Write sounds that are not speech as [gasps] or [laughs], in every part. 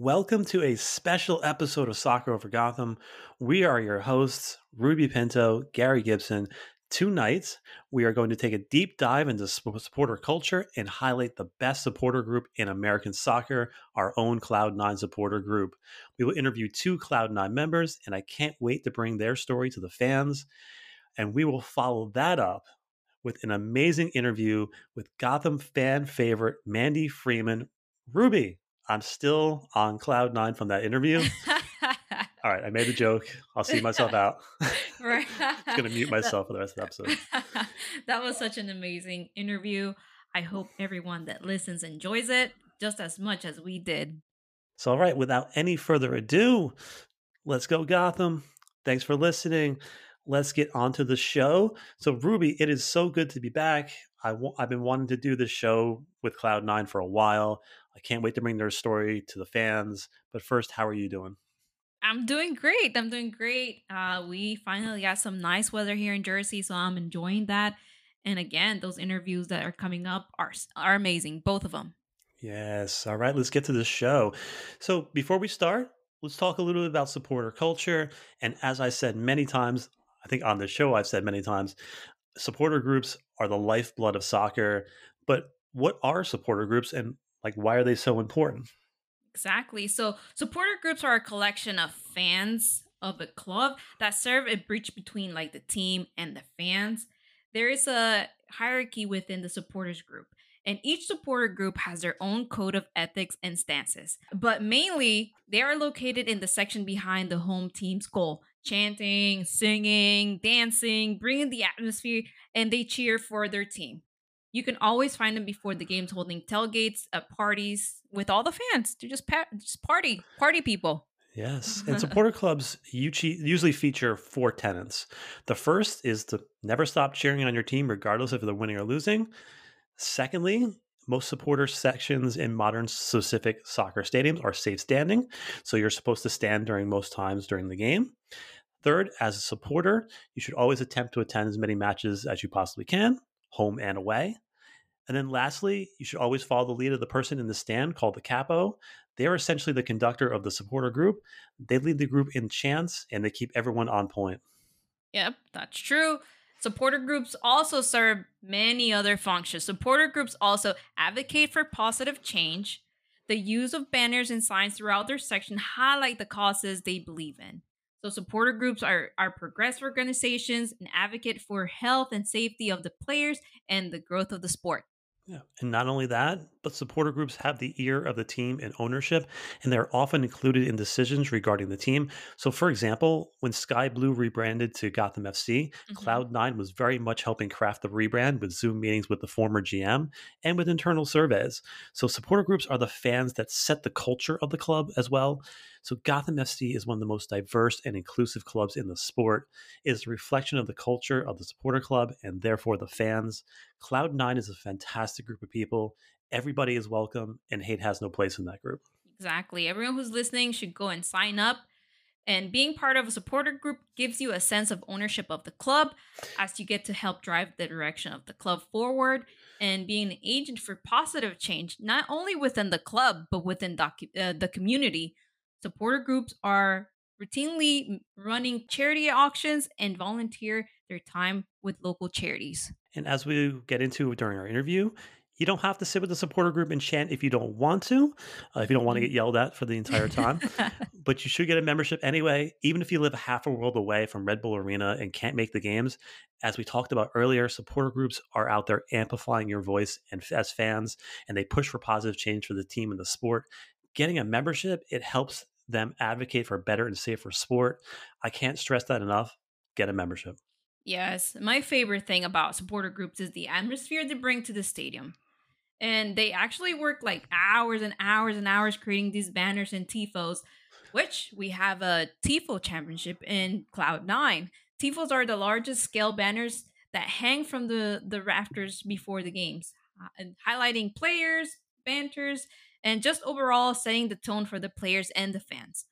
Welcome to a special episode of Soccer Over Gotham. We are your hosts, Ruby Pinto, Gary Gibson. Tonight, we are going to take a deep dive into supporter culture and highlight the best supporter group in American soccer, our own Cloud9 supporter group. We will interview two Cloud9 members, and I can't wait to bring their story to the fans. And we will follow that up with an amazing interview with Gotham fan favorite Mandy Freeman. Ruby, I'm still on cloud nine from that interview. [laughs] All right, I made the joke. I'll see myself out. [laughs] right. I'm going to mute [laughs] myself for the rest of the episode. that was such an amazing interview. I hope everyone that listens enjoys it just as much as we did. So, all right, without any further ado, let's go, Gotham. Thanks for listening. Let's get on to the show. So, Ruby, it is so good to be back. i w- I've been wanting to do this show with Cloud9 for a while. I can't wait to bring their story to the fans. But first, how are you doing? I'm doing great. I'm doing great. Uh, we finally got some nice weather here in Jersey, so I'm enjoying that. And again, those interviews that are coming up are are amazing, both of them. Yes. All right, let's get to the show. So before we start, let's talk a little bit about supporter culture. And as I said many times, I think on the show I've said many times, supporter groups are the lifeblood of soccer. But what are supporter groups, and like, why are they so important? Exactly. So, supporter groups are a collection of fans of a club that serve a bridge between like the team and the fans. There is a hierarchy within the supporters group, and each supporter group has their own code of ethics and stances. But mainly, they are located in the section behind the home team's goal, chanting, singing, dancing, bringing the atmosphere, and they cheer for their team. You can always find them before the games, holding tailgates at parties with all the fans to just pa- just party, party people. Yes, [laughs] and supporter clubs usually feature four tenets. The first is to never stop cheering on your team, regardless if they're winning or losing. Secondly, most supporter sections in modern specific soccer stadiums are safe standing, so you're supposed to stand during most times during the game. Third, as a supporter, you should always attempt to attend as many matches as you possibly can home and away. And then lastly, you should always follow the lead of the person in the stand called the capo. They are essentially the conductor of the supporter group. They lead the group in chants and they keep everyone on point. Yep, that's true. Supporter groups also serve many other functions. Supporter groups also advocate for positive change. The use of banners and signs throughout their section highlight the causes they believe in. So supporter groups are, are progressive organizations and advocate for health and safety of the players and the growth of the sport. Yeah. And not only that, but supporter groups have the ear of the team and ownership, and they're often included in decisions regarding the team. So, for example, when Sky Blue rebranded to Gotham FC, mm-hmm. Cloud9 was very much helping craft the rebrand with Zoom meetings with the former GM and with internal surveys. So, supporter groups are the fans that set the culture of the club as well. So, Gotham FC is one of the most diverse and inclusive clubs in the sport. It is a reflection of the culture of the supporter club and therefore the fans. Cloud9 is a fantastic group of people. Everybody is welcome, and hate has no place in that group. Exactly. Everyone who's listening should go and sign up. And being part of a supporter group gives you a sense of ownership of the club as you get to help drive the direction of the club forward and being an agent for positive change, not only within the club, but within docu- uh, the community Supporter groups are routinely running charity auctions and volunteer their time with local charities. And as we get into during our interview, you don't have to sit with the supporter group and chant if you don't want to, uh, if you don't want to get yelled at for the entire time. [laughs] but you should get a membership anyway, even if you live half a world away from Red Bull Arena and can't make the games. As we talked about earlier, supporter groups are out there amplifying your voice and as fans, and they push for positive change for the team and the sport getting a membership, it helps them advocate for a better and safer sport. I can't stress that enough. Get a membership. Yes. My favorite thing about supporter groups is the atmosphere they bring to the stadium. And they actually work like hours and hours and hours creating these banners and tifos, which we have a tifo championship in Cloud9. Tifos are the largest scale banners that hang from the, the rafters before the games, uh, highlighting players, banters, and just overall setting the tone for the players and the fans.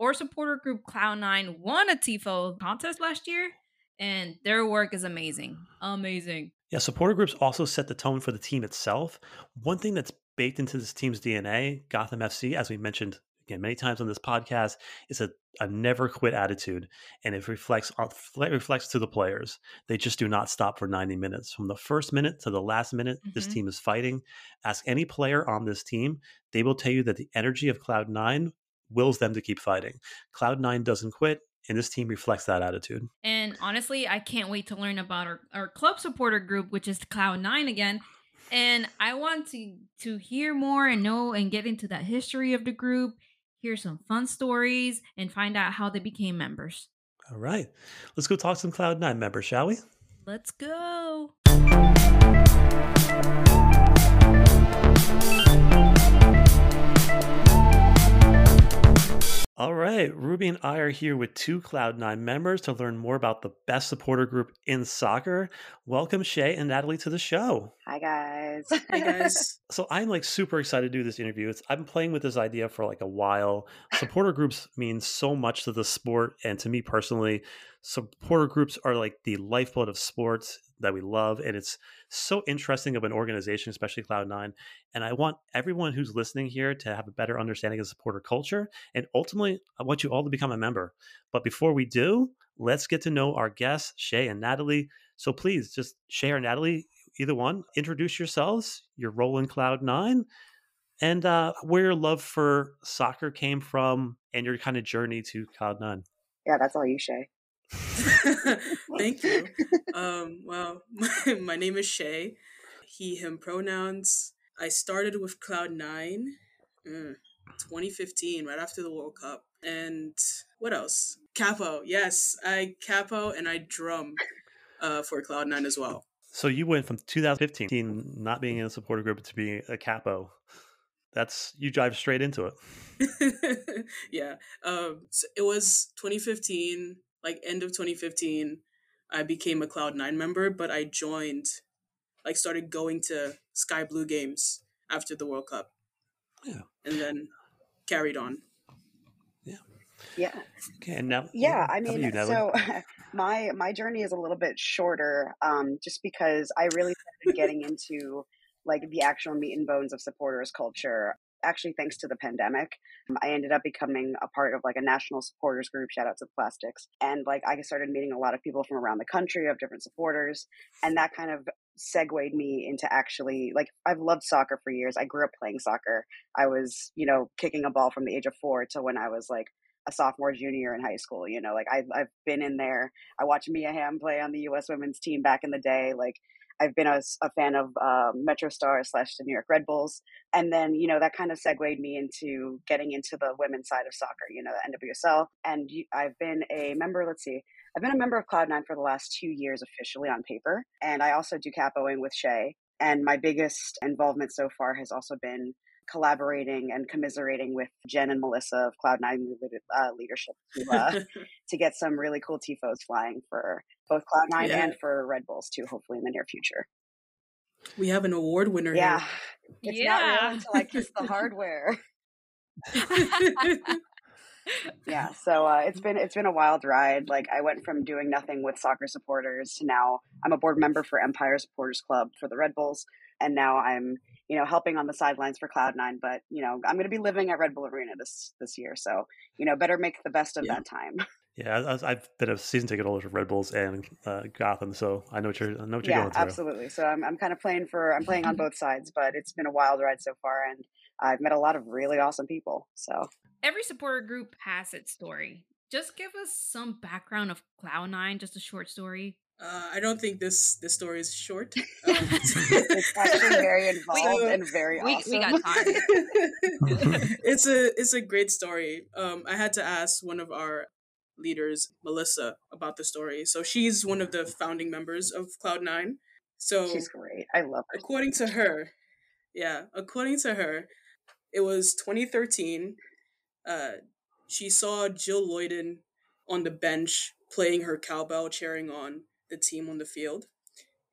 Our supporter group Cloud9 won a TIFO contest last year, and their work is amazing. Amazing. Yeah, supporter groups also set the tone for the team itself. One thing that's baked into this team's DNA, Gotham FC, as we mentioned again many times on this podcast is a, a never quit attitude and it reflects it reflects to the players they just do not stop for 90 minutes from the first minute to the last minute mm-hmm. this team is fighting ask any player on this team they will tell you that the energy of cloud nine wills them to keep fighting cloud nine doesn't quit and this team reflects that attitude. And honestly, I can't wait to learn about our, our club supporter group, which is Cloud Nine again. And I want to to hear more and know and get into that history of the group, hear some fun stories, and find out how they became members. All right. Let's go talk to some Cloud Nine members, shall we? Let's go. All right, Ruby and I are here with two Cloud9 members to learn more about the best supporter group in soccer. Welcome, Shay and Natalie, to the show. Hi, guys. Hi, guys. [laughs] so I'm like super excited to do this interview. It's I've been playing with this idea for like a while. Supporter groups mean so much to the sport, and to me personally, supporter groups are like the lifeblood of sports that we love and it's so interesting of an organization especially cloud9 and i want everyone who's listening here to have a better understanding of supporter culture and ultimately i want you all to become a member. But before we do let's get to know our guests shay and natalie. So please just shay or natalie either one introduce yourselves your role in cloud9 and uh, where your love for soccer came from and your kind of journey to cloud9 yeah that's all you shay [laughs] Thank you. [laughs] Um, well, my, [laughs] my, name is Shay. He, him pronouns. I started with Cloud9, mm, 2015, right after the World Cup. And what else? Capo. Yes, I capo and I drum uh, for Cloud9 as well. So you went from 2015 not being in a supporter group to being a capo. That's you drive straight into it. yeah. Um, so it was 2015 like end of 2015 i became a cloud9 member but i joined like started going to sky blue games after the world cup. Yeah. And then carried on. Yeah. Yeah. Okay and now yeah i mean you, so [laughs] my my journey is a little bit shorter um just because i really started getting into like the actual meat and bones of supporters culture actually thanks to the pandemic um, i ended up becoming a part of like a national supporters group shout out to plastics and like i started meeting a lot of people from around the country of different supporters and that kind of segued me into actually like I've loved soccer for years. I grew up playing soccer. I was, you know, kicking a ball from the age of 4 to when I was like a sophomore junior in high school, you know, like I I've been in there. I watched Mia Hamm play on the US women's team back in the day. Like I've been a, a fan of uh, slash the New York Red Bulls, and then you know that kind of segued me into getting into the women's side of soccer. You know, the NWSL, and I've been a member. Let's see, I've been a member of Cloud9 for the last two years officially on paper, and I also do capoing with Shay. And my biggest involvement so far has also been collaborating and commiserating with Jen and Melissa of Cloud9 uh, leadership to, uh, [laughs] to get some really cool TIFOs flying for both Cloud9 yeah. and for Red Bulls too, hopefully in the near future. We have an award winner yeah. Here. It's yeah. not real until I kiss the [laughs] hardware. [laughs] yeah, so uh, it's been it's been a wild ride. Like I went from doing nothing with soccer supporters to now I'm a board member for Empire Supporters Club for the Red Bulls, and now I'm you know, helping on the sidelines for Cloud9. But you know, I'm going to be living at Red Bull Arena this this year, so you know, better make the best of yeah. that time. [laughs] Yeah, I've been a season ticket holder for Red Bulls and uh, Gotham, so I know what you're. I know what you're yeah, going through. absolutely. So I'm I'm kind of playing for I'm playing on [laughs] both sides, but it's been a wild ride so far, and I've met a lot of really awesome people. So every supporter group has its story. Just give us some background of Cloud9, just a short story. Uh, I don't think this this story is short. [laughs] Um, it's actually [laughs] very involved we, and very we, awesome. We got time. [laughs] it's a it's a great story. Um, I had to ask one of our leaders, Melissa, about the story. So she's one of the founding members of Cloud9. So she's great. I love her. According to her, yeah, according to her, it was 2013. Uh, she saw Jill Loyden on the bench playing her cowbell, cheering on the team on the field.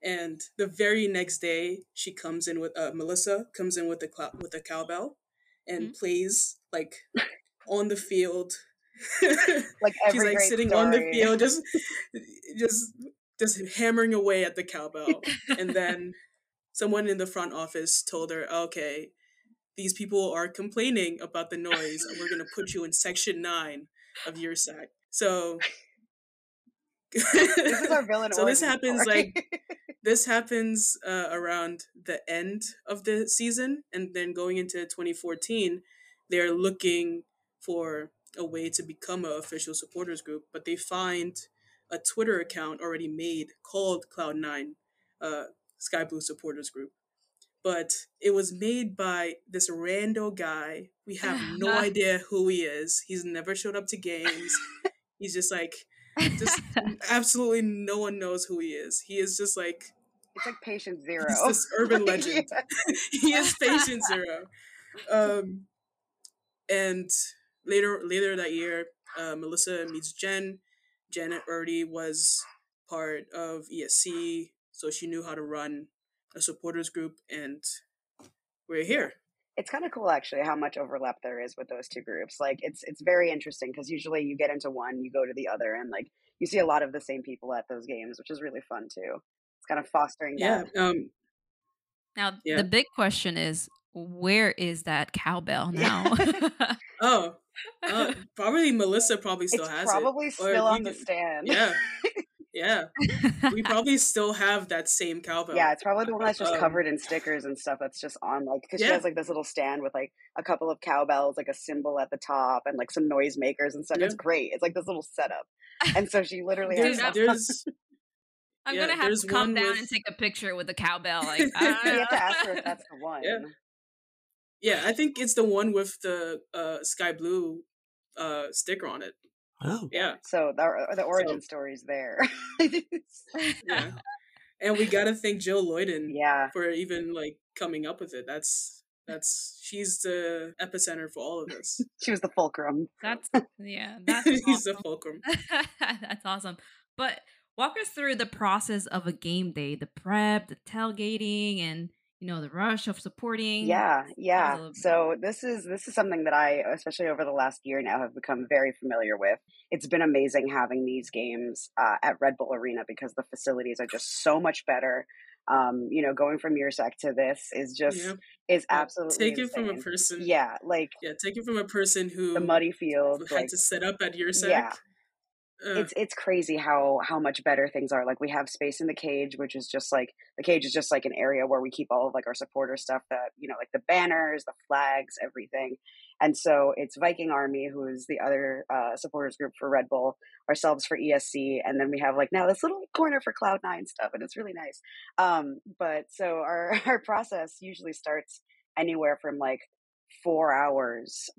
And the very next day, she comes in with uh, Melissa comes in with the cl- with the cowbell and mm-hmm. plays like [laughs] on the field. [laughs] like she's like sitting story. on the field, just [laughs] just just hammering away at the cowbell. and then someone in the front office told her, "Okay, these people are complaining about the noise, and we're gonna put you in section nine of your sack. So this is our [laughs] villain. so this happens story. like [laughs] this happens uh, around the end of the season and then going into 2014 they're looking for a way to become an official supporters group but they find a twitter account already made called cloud9 uh, sky blue supporters group but it was made by this rando guy we have no [laughs] idea who he is he's never showed up to games he's just like just [laughs] absolutely no one knows who he is. He is just like it's like patient [laughs] zero. he's this urban [laughs] legend. Yeah. he is patient zero. Um, and later later that year, uh, Melissa meets Jen. Janet already was part of ESC, so she knew how to run a supporters group, and we're here. It's kind of cool actually how much overlap there is with those two groups like it's it's very interesting because usually you get into one you go to the other and like you see a lot of the same people at those games which is really fun too it's kind of fostering Yeah. that Um, Now Yeah. the big question is, where is that cowbell [laughs] now? [laughs] oh, uh, probably Melissa probably still it's has probably it. Or still we on the could- stand Yeah. [laughs] Yeah. We [laughs] probably still have that same cowbell. yeah it's probably the one that's just Um, covered in stickers and stuff that's just on like because she has like this little stand with like a couple of cowbells like a symbol at the top and like some noisemakers and stuff it's great it's like this little setup and so she literally There's, has Dude, there's [laughs] I'm Yeah, gonna have to come down with- and take a picture with the cowbell. Like, [laughs] i don't have to ask her if that's the one Yeah. yeah, I think it's the one with the uh, sky blue uh, sticker on it. Oh, Yeah. so the, the origin story's there [laughs] Yeah. and we gotta thank Jill Loyden yeah for even like coming up with it. That's that's she's the epicenter for all of this. [laughs] she was the fulcrum That's [laughs] yeah. That's He's the fulcrum. That's awesome. But walk us through the process of a game day, the prep, the tailgating, and you know the rush of supporting. Yeah, yeah. So this is this is something that I, especially over the last year now, have become very familiar with. It's been amazing having these games uh, at Red Bull Arena because the facilities are just so much better. Um, you know, going from Yurcak to this is just Yeah. is absolutely Take it from a person. Yeah, like Yeah, take it from a person who the muddy field had like to set up at Yurcak. Yeah. Uh, it's it's crazy how how much better things are. Like we have space in the cage, which is just like the cage is just like an area where we keep all of like our supporter stuff that you know, like the banners, the flags, everything. And so it's Viking Army, who is the other uh, supporters group for Red Bull, ourselves for ESC, and then we have like now this little corner for Cloud Nine stuff, and it's really nice. Um, but so our [laughs] our process usually starts anywhere from like four hours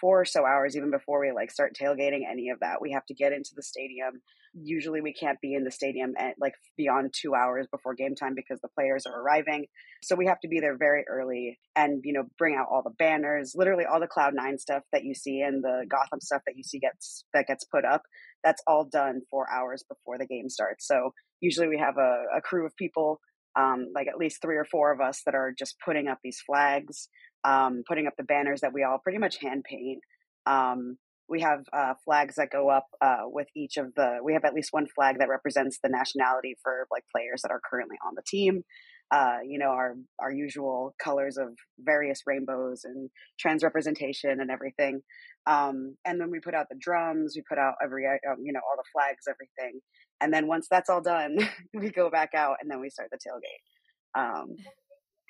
four or so hours even before we like start tailgating any of that we have to get into the stadium. Usually we can't be in the stadium at like beyond two hours before game time because the players are arriving. So we have to be there very early and you know bring out all the banners literally all the cloud nine stuff that you see and the gotham stuff that you see gets that gets put up that's all done four hours before the game starts. So usually we have a, a crew of people um, like at least three or four of us that are just putting up these flags um, putting up the banners that we all pretty much hand paint. Um, we have uh, flags that go up uh, with each of the. We have at least one flag that represents the nationality for like players that are currently on the team. Uh, you know our our usual colors of various rainbows and trans representation and everything. Um, and then we put out the drums. We put out every um, you know all the flags, everything. And then once that's all done, [laughs] we go back out and then we start the tailgate. Um,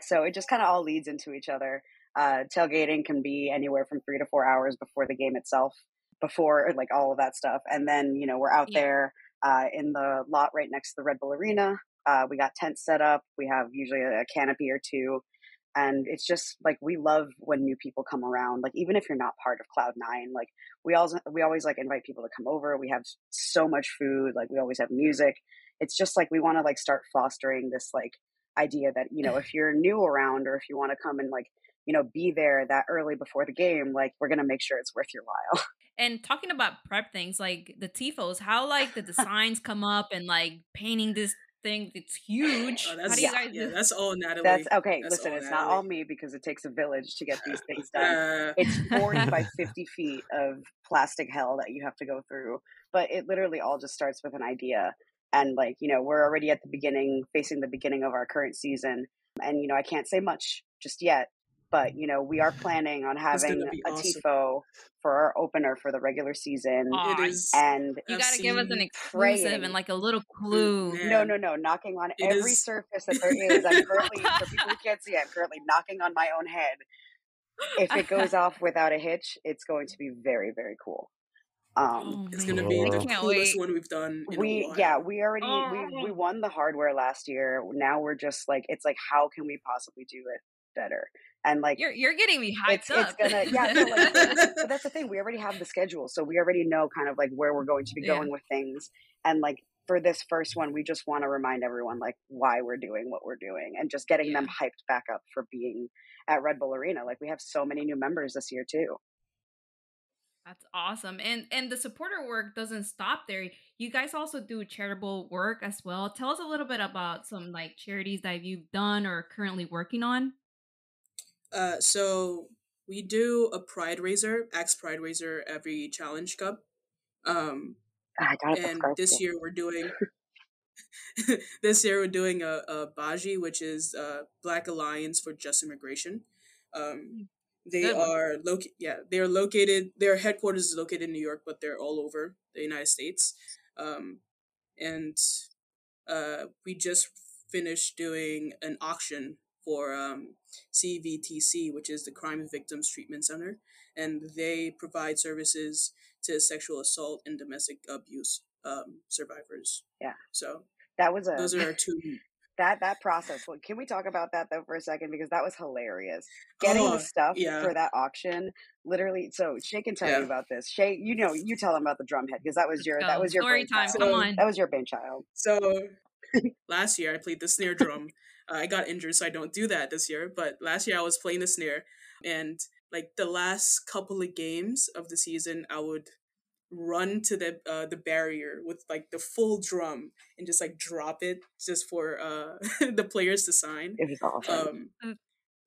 so it just kind of all leads into each other uh, tailgating can be anywhere from three to four hours before the game itself, before like all of that stuff. And then, you know, we're out Yeah. there uh, in the lot right next to the Red Bull Arena. Uh, we got tents set up. We have usually a, a canopy or two. And it's just like we love when new people come around. Like even if you're not part of Cloud Nine, like we always we always like invite people to come over. We have so much food. Like we always have music. It's just like we want to like start fostering this like idea that you know if you're new around or if you want to come and like you know be there that early before the game like we're gonna make sure it's worth your while. [laughs] And talking about prep things like the tifos, how like the [laughs] designs come up and like painting this thing, it's huge. oh, how that's do you yeah, guys yeah, that's all Natalie. that's okay That's listen all it's not all me because it takes a village to get these [laughs] things done. Uh, it's 40 by 50 feet of plastic hell that you have to go through but it literally all just starts with an idea. And like you know we're already at the beginning facing the beginning of our current season and you know i can't say much just yet But you know, we are planning on having a awesome. tifo for our opener for the regular season. it is, and you got to give us an exclusive praying. and like a little clue. No, no, no, knocking on it every is. surface that there is. I'm currently for people who [laughs] can't see, I'm currently knocking on my own head. If it goes off without a hitch, it's going to be very, very cool. Um, oh, it's gonna be the coolest one we've done. we yeah, we already oh. we we won the hardware last year. Now we're just like it's like how can we possibly do it better? And like you're you're getting me hyped it's, up. It's gonna yeah, no, like, but that's the thing. We already have the schedule, so we already know kind of like where we're going to be going yeah. with things. And like for this first one, we just want to remind everyone like why we're doing what we're doing, and just getting yeah. them hyped back up for being at Red Bull Arena. Like we have so many new members this year too. That's awesome. And and the supporter work doesn't stop there. You guys also do charitable work as well. Tell us a little bit about some like charities that you've done or currently working on. Uh so we do a pride raiser, Axe Pride Raiser every challenge cup. Um ah, and this year we're doing [laughs] [laughs] this year we're doing a, a Baji, which is uh Black Alliance for Just Immigration. Um mm. They Good are located. Yeah, they are located. Their headquarters is located in New York, but they're all over the United States. Um, and uh, we just finished doing an auction for um, CVTC, which is the Crime Victims Treatment Center, and they provide services to sexual assault and domestic abuse um, survivors. Yeah. So that was a those are our two [laughs] that that process can we talk about that though for a second? Because that was hilarious. Getting oh, the stuff yeah. for that auction literally so shay can tell yeah. you about this. Shay you know you tell them about the drum head because that was your that was your story time. Come on. That was your brainchild. So [laughs] last year i played the snare drum i got injured so i don't do that this year but last year i was playing the snare and like the last couple of games of the season i would run to the uh, the barrier with like the full drum and just like drop it just for uh [laughs] the players to sign. It was awesome. Um, mm.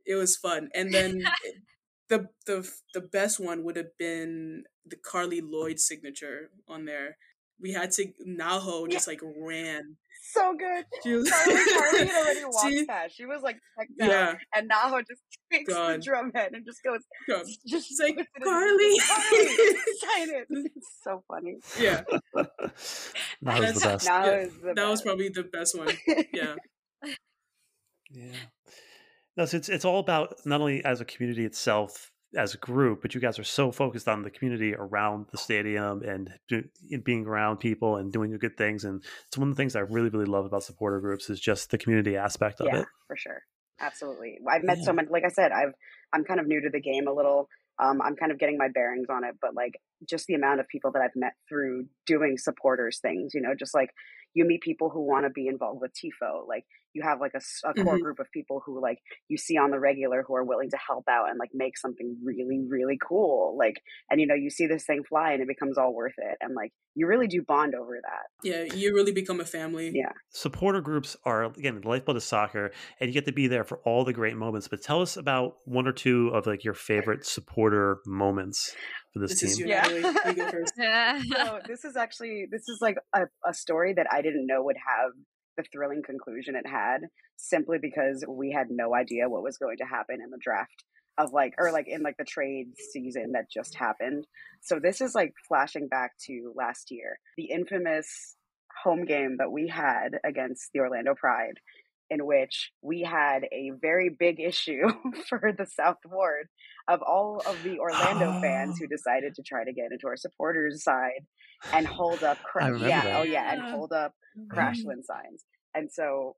it was fun, and then [laughs] the the the best one would have been the Carli Lloyd signature on there. We had to Naho just like ran so good. She was, Carli, Carli had already [laughs] walked she, past. She was like checked out, yeah. and Naho just [laughs] takes God. the drum head and just goes, God. [laughs] just She's like Carli, Carli, sign it. It's so funny. Yeah, that was the best. Yeah, the that best. was probably the best one. Yeah. yeah. No, so it's it's all about not only as a community itself as a group, but you guys are so focused on the community around the stadium and being around people and doing good things. And it's one of the things I really, really love about supporter groups is just the community aspect of yeah, it. For sure. Absolutely. I've met yeah. so many, like I said, I've, I'm kind of new to the game a little. Um, I'm kind of getting my bearings on it, but like just the amount of people that I've met through doing supporters things, you know, just like you meet people who want to be involved with TIFO. Like you have like a, a core mm-hmm. group of people who like you see on the regular who are willing to help out and like make something really, really cool. Like, and you know, you see this thing fly and it becomes all worth it. And like you really do bond over that. Yeah, you really become a family. Yeah. Supporter groups are again the lifeblood of soccer and you get to be there for all the great moments. But tell us about one or two of like your favorite supporter moments for this, this team. yeah. [laughs] so this is actually this is like a, a story that I didn't know would have the thrilling conclusion it had simply because we had no idea what was going to happen in the draft of like or like in like the trade season that just happened. So this is like flashing back to last year. The infamous home game that we had against the Orlando Pride in which we had a very big issue [laughs] for the South Ward of all of the Orlando oh. fans who decided to try to get into our supporters side and hold up cra- yeah that. oh yeah and hold up mm-hmm. crashland signs and so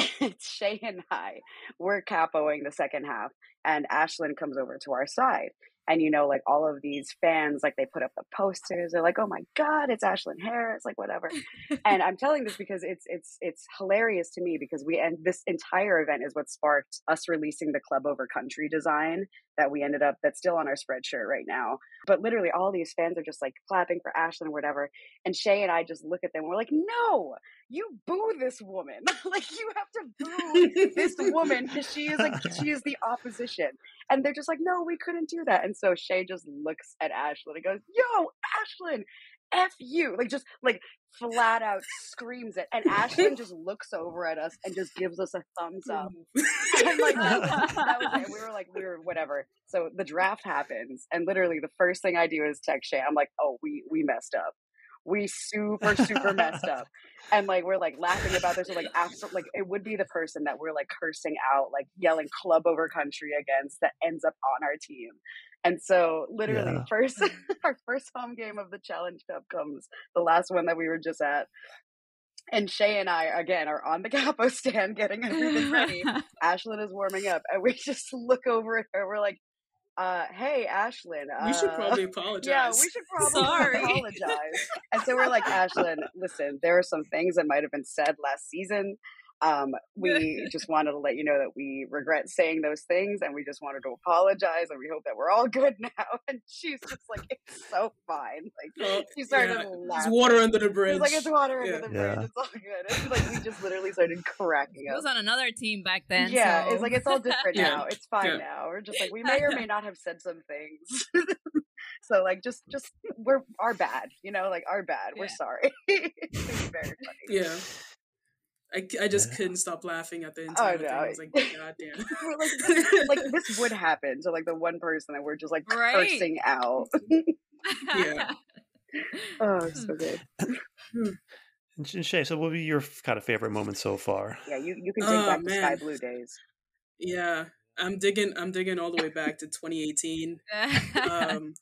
[laughs] Shay and I we're capoing the second half and Ashlyn comes over to our side and you know like all of these fans like they put up the posters. They're like oh my god it's ashlyn harris like whatever. [laughs] And i'm telling this because it's it's it's hilarious to me because we and this entire event is what sparked us releasing the club over country design that we ended up that's still on our spread shirt right now. But literally all these fans are just like clapping for ashlyn or whatever and shay and i just look at them we're like no! You boo this woman. [laughs] Like you have to boo this woman because she is like [laughs] she is the opposition. And they're just like no we couldn't do that. And so Shay just looks at Ashlyn and goes, Yo, Ashlyn. F you. Like just like flat out screams it. And Ashlyn just [laughs] looks over at us and just gives us a thumbs up. [laughs] and like that was, that was it. We were like, we were whatever. So the draft happens, and literally the first thing I do is text Shay. I'm like, oh, we we messed up. We super super messed up, and like we're like laughing about this. We're like, after like it would be the person that we're like cursing out, like yelling club over country against that ends up on our team. And so, literally, Yeah. first [laughs] our first home game of the Challenge Cup comes, the last one that we were just at. And Shay and I again are on the [laughs] capo stand getting everything ready. [laughs] Ashlyn is warming up, and we just look over at her. We're like, uh, "Hey, Ashlyn, uh, we should probably apologize. yeah, we should probably Sorry. apologize." And so we're like, "Ashlyn, listen, there are some things that might have been said last season. Um, we [laughs] just wanted to let you know that we regret saying those things, and we just wanted to apologize, and we hope that we're all [laughs] good now." And she's just like, "It's so fine." Like Oh, she started yeah, laughing. There's water under the bridge. was like it's water Yeah. under the Yeah. bridge. It's all good. It's like we just literally started cracking It up. was on another team back then. yeah, so. it's like it's all different [laughs] Yeah. now. It's fine Yeah. now. We're just like we may or may not have said some things. so like just just we're our bad, you know, like our bad. We're sorry. it's very funny. yeah. I, I just Yeah. couldn't stop laughing at the Oh entire thing. I was like, [laughs] God damn. Like, this, like this would [laughs] happen to like the one person that we're just like Right. cursing out. Yeah. [laughs] oh, it's so good. And Shay, so what would be your kind of favorite moment so far? Yeah, you you can take Oh, back the sky blue days. Yeah. I'm digging I'm digging all the way back to 2018. Um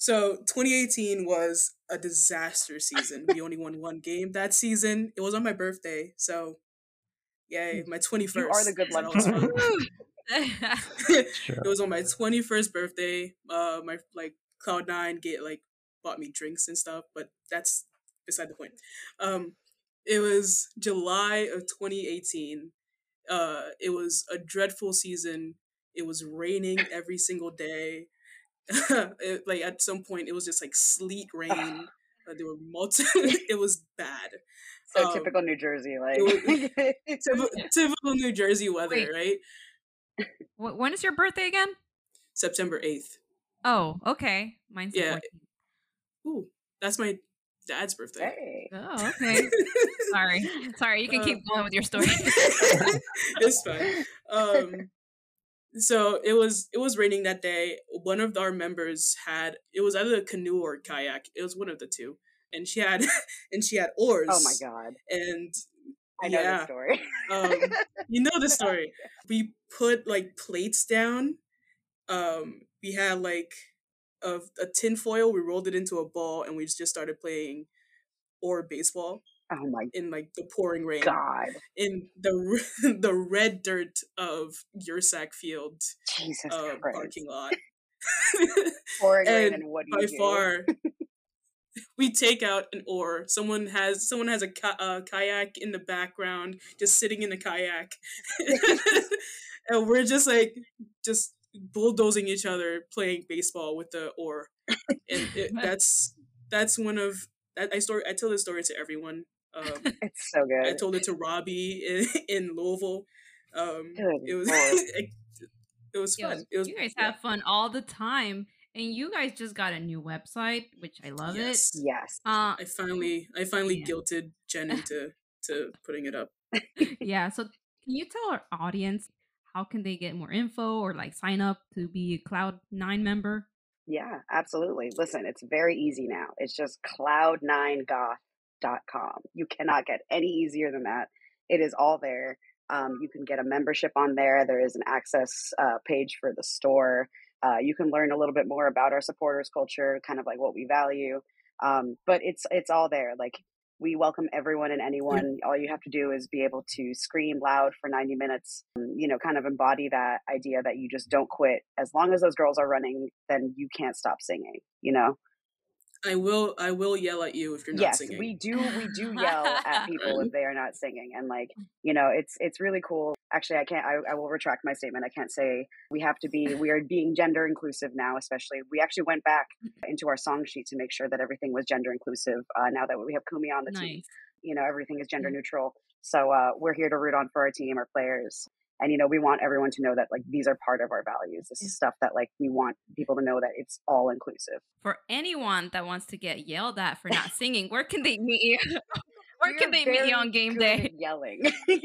so 2018 was a disaster season. We only won one game that season. It was on my birthday, so yay, my 21st. You are the good so luck that was charm. [laughs] fun. Sure. [laughs] it was on my 21st birthday. Uh, my like Cloud9 get like bought me drinks and stuff, but that's beside the point. Um, it was July of 2018. Uh, it was a dreadful season. It was raining every single day. [laughs] it, like at some point, it was just like sleet rain. [sighs] Uh, there were multi. [laughs] [laughs] it was bad. So Um, typical New Jersey, like Typical, typical New Jersey weather, Wait. right? Wh- when is your birthday again? September 8th. Oh, okay. Mine's Yeah. 14th. Ooh, that's my dad's birthday. hey. Oh, okay. Sorry. Sorry, you can keep going with your story. it's fine. Um, so it was it was raining that day. One of our members had it was either a canoe or a kayak. It was one of the two, and she had [laughs] and she had oars. Oh my god. And I know yeah, the story. um, [laughs] you know the story. We put like plates down. Um, we had like a, a tin foil. We rolled it into a ball, and we just started playing or baseball oh my in like the pouring rain god. in the [laughs] the red dirt of Yurcak Field Jesus uh, Christ. parking lot. [laughs] [laughs] Pouring rain and and what do by you far, we take out an oar. Someone has someone has a ka- uh, kayak in the background, just sitting in a kayak, and we're just like just bulldozing each other, playing baseball with the oar. And it, that's that's one of I story. I tell this story to everyone. Um, [laughs] It's so good. I told it to Robbie in, [laughs] in Louisville. Um, it was [laughs] it, it was Yo, fun. It was you guys yeah. have fun all the time. And you guys just got a new website, which I love Yes. yes. Uh I finally I finally Yeah. guilted Jen into to putting it up. yeah, so can you tell our audience how can they get more info or like sign up to be a Cloud Nine member? Yeah, absolutely. Listen, it's very easy now. It's just cloud9goth.com. You cannot get any easier than that. It is all there. Um, you can get a membership on there. There is an access uh, page for the store. Uh, you can learn a little bit more about our supporters culture, kind of like what we value. Um, but it's it's all there. Like we welcome everyone and anyone. All you have to do is be able to scream loud for 90 minutes. You know, kind of embody that idea that you just don't quit. As long as those girls are running, then you can't stop singing. You know. I will I will yell at you if you're not yes, singing. we do. We [laughs] do yell at people if [laughs] they are not singing, and like you know, it's it's really cool. Actually, I can't. I, I will retract my statement. I can't say we have to be. We are being gender inclusive now. Especially, we actually went back into our song sheet to make sure that everything was gender inclusive. Uh, now that we have Kumi on the team, you know, everything is gender neutral. So uh, we're here to root on for our team, our players, And you know, we want everyone to know that like these are part of our values. This is stuff that like we want people to know that it's all inclusive. For anyone that wants to get yelled at for not [laughs] singing, where can they meet you? [laughs] where can they meet you on game day? Yelling. [laughs]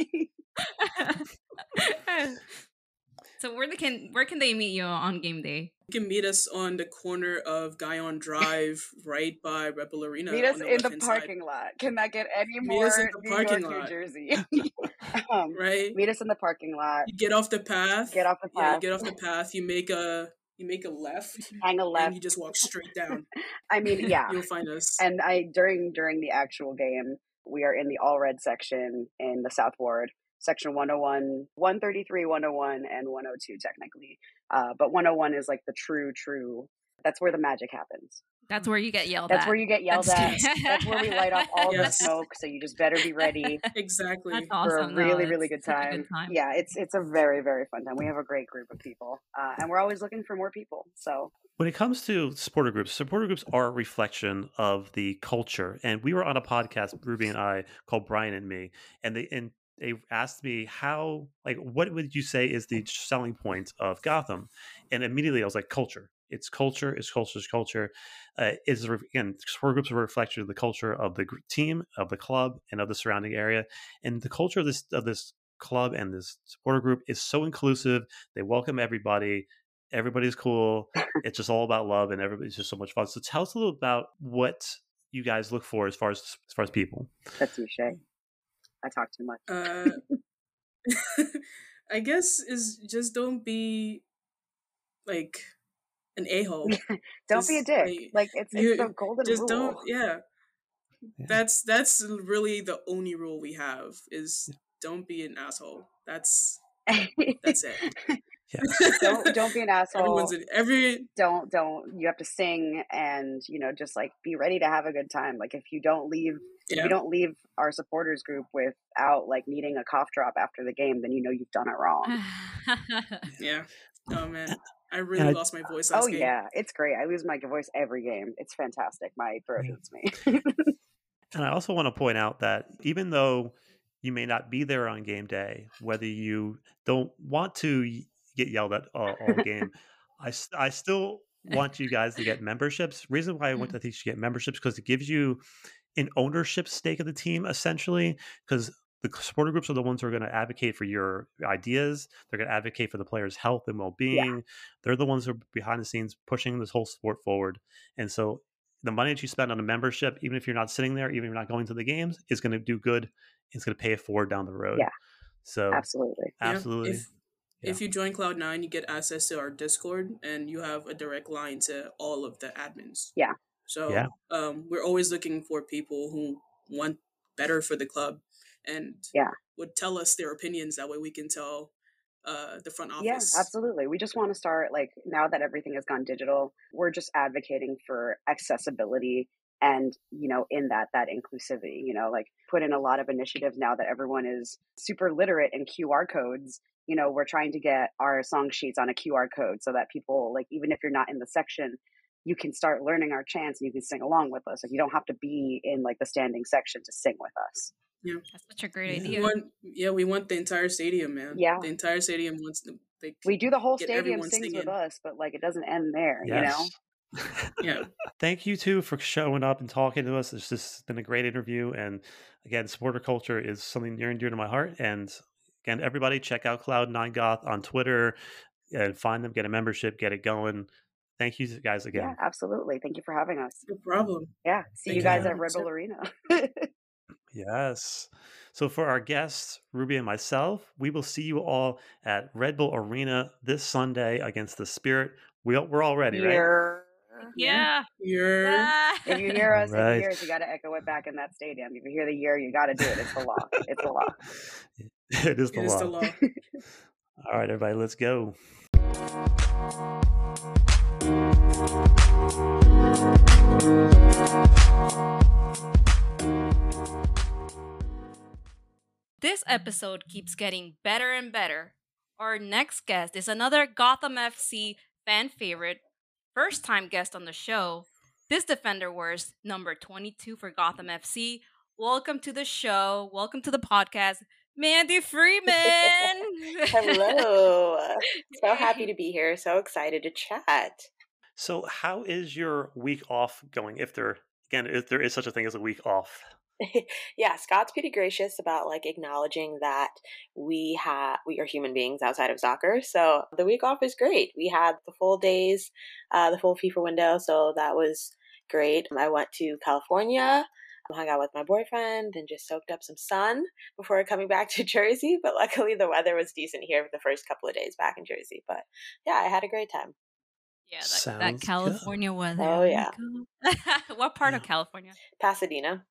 so where they can where can they meet you on game day? You can meet us on the corner of Guyon Drive, [laughs] right by Red Bull Arena. Meet us the in the parking side. lot. Can that get any Meet more us in the New parking York, lot. New Jersey? [laughs] [laughs] um, Right. meet us in the parking lot. You get off the path. Get off the Yeah, path. get off the path. You make a you make a left, Hang a and left. you just walk straight down. I mean, yeah. You'll find us. and I during during the actual game, we are in the all red section in the South Ward, section 101, 133, 101, and 102 technically. Uh, but 101 is like the true, true. That's where the magic happens. That's where you get yelled That's at. where you get yelled That's- at. That's where we light off all Yes. the smoke. So you just better be ready [laughs] exactly. That's for awesome. a really, though. really good such a time. good time. Yeah, it's it's a very, very fun time. We have a great group of people, uh, and we're always looking for more people. So When it comes to supporter groups, supporter groups are a reflection of the culture. And we were on a podcast, Ruby and I, called Brian and Me, and they and they asked me how, like, what would you say is the selling point of Gotham? And immediately I was like, culture. It's culture. It's culture. It's culture. Uh, is again, supporter groups are a reflection of the culture of the team, of the club, and of the surrounding area. And the culture of this of this club and this supporter group is so inclusive. They welcome everybody. Everybody's cool [laughs] it's just all about love and everybody's just so much fun. So tell us a little about what you guys look for as far as as far as people. that's you, Shay. I talk too much. Uh, [laughs] I guess is just don't be like an a hole. [laughs] Don't be a dick. like, Like it's, you- it's the golden just rule. don't. Yeah, Yeah. that's that's really the only rule we have is don't be an asshole. That's [laughs] that's it. Yes. [laughs] don't don't be an [laughs] asshole. Everyone's in every don't don't you have to sing and you know just like be ready to have a good time. Like if you don't leave if you don't leave our supporters group without like needing a cough drop after the game, then you know you've done it wrong. [laughs] Yeah. Oh man, I really I- lost my voice last Oh game. yeah, it's great. I lose my voice every game. It's fantastic. My throat Yeah. hates me. And I also want to point out that even though you may not be there on game day, whether you don't want to y- get yelled at all, all game, I still [laughs] want you guys to get memberships. Reason why I want mm. to teach you to get memberships because it gives you an ownership stake of the team essentially because the supporter groups are the ones who are going to advocate for your ideas. They're going to advocate for the players' health and well-being. They're the ones who are behind the scenes pushing this whole sport forward. And so the money that you spend on a membership, even if you're not sitting there, even if you're not going to the games, is going to do good. It's going to pay it forward down the road. Yeah. So Absolutely. Yeah, absolutely. If, Yeah. if you join Cloud9, you get access to our Discord and you have a direct line to all of the admins. Yeah. So Yeah. um, we're always looking for people who want better for the club and Yeah. would tell us their opinions. That way we can tell uh, the front office. Yeah, absolutely. We just want to start like now that everything has gone digital, we're just advocating for accessibility and, you know, in that that inclusivity, you know, like put in a lot of initiatives now that everyone is super literate in QR codes. You know, we're trying to get our song sheets on a QR code so that people like even if you're not in the section, you can start learning our chants and you can sing along with us. Like you don't have to be in like the standing section to sing with us. Yeah. That's such a great Yeah. We idea. want, yeah, we want the entire stadium, man. Yeah. The entire stadium wants to, like, We do the whole stadium everyone sings with us, but like it doesn't end there, you know? Yes. yeah. [laughs] Thank you too for showing up and talking to us. It's just been a great interview. And again, supporter culture is something near and dear to my heart. And again, everybody check out Cloud9 Goth on Twitter and find them, get a membership, get it going. Thank you guys again. Yeah, absolutely. Thank you for having us. No problem. Yeah. See Thank you you. guys Yeah. at Red Bull Arena. [laughs] Yes. So for our guests, Ruby and myself, we will see you all at Red Bull Arena this Sunday against the Spirit. We, we're all ready, right? Here. Yeah. You're. Ah. If you hear [laughs] us, if Alright. you you got to echo it back in that stadium. If you hear the year, you got to do it. It's the law. It's the law. [laughs] it is the It is law. the law. [laughs] All right, everybody, let's go. This episode keeps getting better and better. Our next guest is another Gotham FC fan favorite, first time guest on the show. This defender wears number 22 for Gotham FC. Welcome to the show. Welcome to the podcast, Mandy Freeman. Hello. [laughs] So happy to be here. So excited to chat. So, how is your week off going? If there, again, if there is such a thing as a week off. [laughs] yeah, Scott's pretty gracious about like acknowledging that we have we are human beings outside of soccer. So the week off is great. We had the full days, uh, the full FIFA window, so that was great. I went to California hung out with my boyfriend and just soaked up some sun before coming back [laughs] to Jersey. But luckily, the weather was decent here for the first couple of days back in Jersey. But yeah, I had a great time. Yeah, that, that California good. weather. Oh, yeah. [laughs] what part yeah. of California? Pasadena.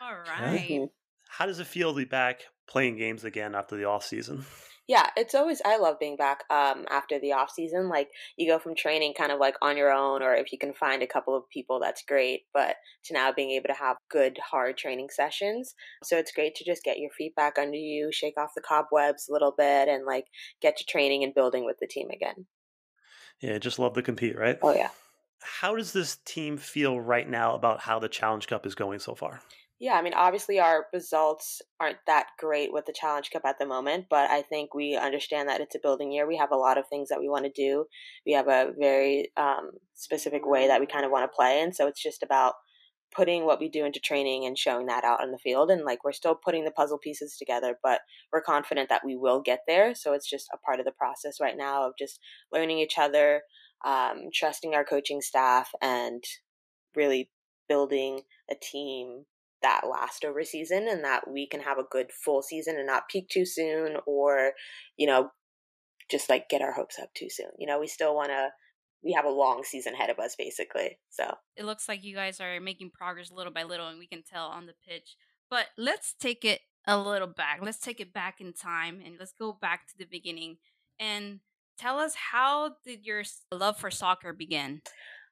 All right. Mm-hmm. How does it feel to be back playing games again after the off season? Yeah, it's always I love being back um after the off season. Like you go from training kind of like on your own or if you can find a couple of people that's great, but to now being able to have good hard training sessions. So it's great to just get your feet back under you, shake off the cobwebs a little bit and like get to training and building with the team again. Yeah, just love to compete, right? Oh yeah. How does this team feel right now about how the Challenge Cup is going so far? Yeah, I mean, obviously our results aren't that great with the Challenge Cup at the moment, but I think we understand that it's a building year. We have a lot of things that we want to do. We have a very um, specific way that we kind of want to play, and so it's just about putting what we do into training and showing that out in the field. And like we're still putting the puzzle pieces together, but we're confident that we will get there. So it's just a part of the process right now of just learning each other, um, trusting our coaching staff, and really building a team that last over season and that we can have a good full season and not peak too soon or, you know, just like get our hopes up too soon. You know, we still want to we have a long season ahead of us basically. So, it looks like you guys are making progress little by little and we can tell on the pitch. But let's take it a little back. Let's take it back in time and let's go back to the beginning and tell us how did your love for soccer begin?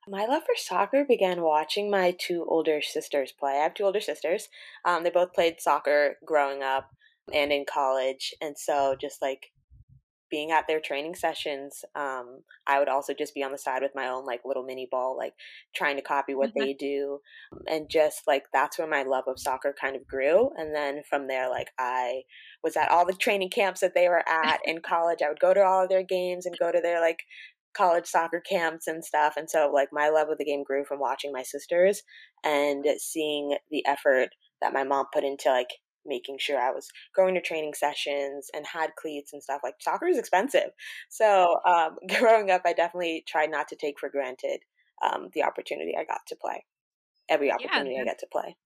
My love for soccer began watching my two older sisters play. I have two older sisters. Um, they both played soccer growing up and in college. And so just like being at their training sessions, um, I would also just be on the side with my own like little mini ball, like trying to copy what mm-hmm. they do. And just like that's where my love of soccer kind of grew. And then from there, like I was at all the training camps that they were at in college. I would go to all of their games and go to their like college soccer camps and stuff. And so, like, my love of the game grew from watching my sisters and seeing the effort that my mom put into, like, making sure I was going to training sessions and had cleats and stuff. Like, soccer is expensive. So, um, [laughs] growing up, I definitely tried not to take for granted um, the opportunity I got to play. Every opportunity yeah, I get to play.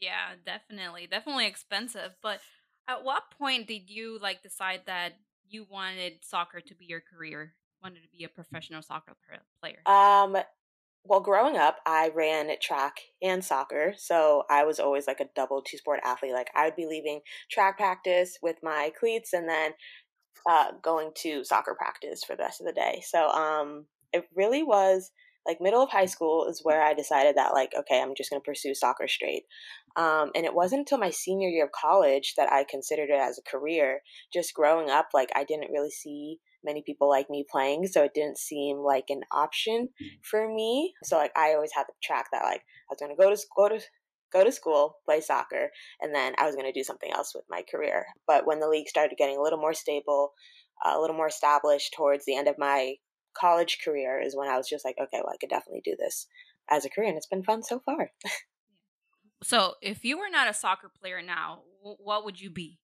Yeah, definitely. Definitely expensive. But at what point did you, like, decide that you wanted soccer to be your career wanted to be a professional soccer player? Um, well, growing up, I ran track and soccer, so I was always like a double two sport athlete. Like I would be leaving track practice with my cleats and then uh, going to soccer practice for the rest of the day. So um, it really was like middle of high school is where I decided that like okay, I'm just going to pursue soccer straight. Um, and it wasn't until my senior year of college that I considered it as a career. Just growing up, like I didn't really see many people like me playing, so it didn't seem like an option for me. So like I always had the track that like I was gonna go to go to go to school, play soccer, and then I was gonna do something else with my career. But when the league started getting a little more stable, uh, a little more established towards the end of my college career is when I was just like, okay, well I could definitely do this as a career, and it's been fun so far. [laughs] so if you were not a soccer player now, what would you be?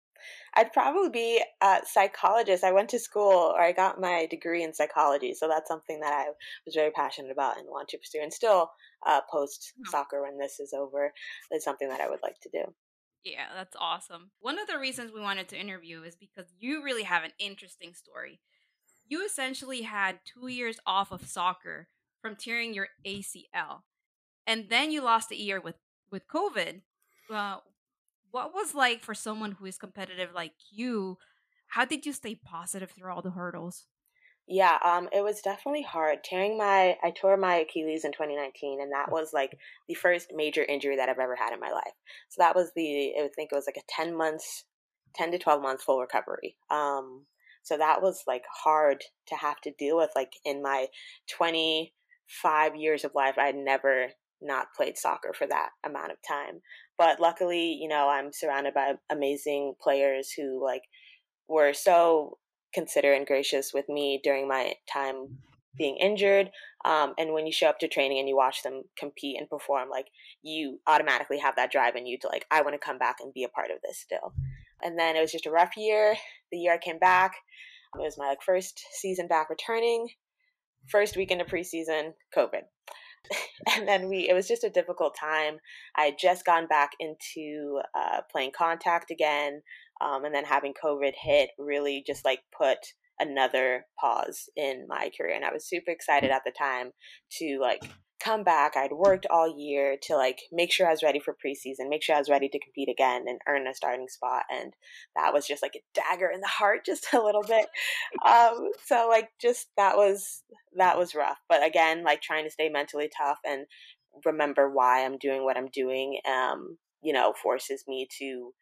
I'd probably be a psychologist. I went to school or I got my degree in psychology, so that's something that I was very passionate about and want to pursue. And still, uh, post soccer when this is over, is something that I would like to do. Yeah, that's awesome. One of the reasons we wanted to interview is because you really have an interesting story. You essentially had two years off of soccer from tearing your ACL, and then you lost a year with with COVID. Uh, what was like for someone who is competitive like you? How did you stay positive through all the hurdles? Yeah, um, it was definitely hard. Tearing my, I tore my Achilles in 2019, and that was like the first major injury that I've ever had in my life. So that was the, I think it was like a 10 months, 10 to 12 months full recovery. Um, so that was like hard to have to deal with. Like in my 25 years of life, I'd never not played soccer for that amount of time. But luckily, you know, I'm surrounded by amazing players who like were so considerate and gracious with me during my time being injured. Um, and when you show up to training and you watch them compete and perform, like you automatically have that drive in you to like, I want to come back and be a part of this still. And then it was just a rough year. The year I came back, it was my like first season back returning. First weekend of preseason, COVID. [laughs] and then we it was just a difficult time. I had just gone back into uh, playing contact again um, and then having covid hit really just like put another pause in my career and i was super excited at the time to like come back. I'd worked all year to like make sure i was ready for preseason make sure i was ready to compete again and earn a starting spot and that was just like a dagger in the heart [laughs] just a little bit. Um so like just that was that was rough but again like trying to stay mentally tough and remember why i'm doing what i'm doing um you know forces me to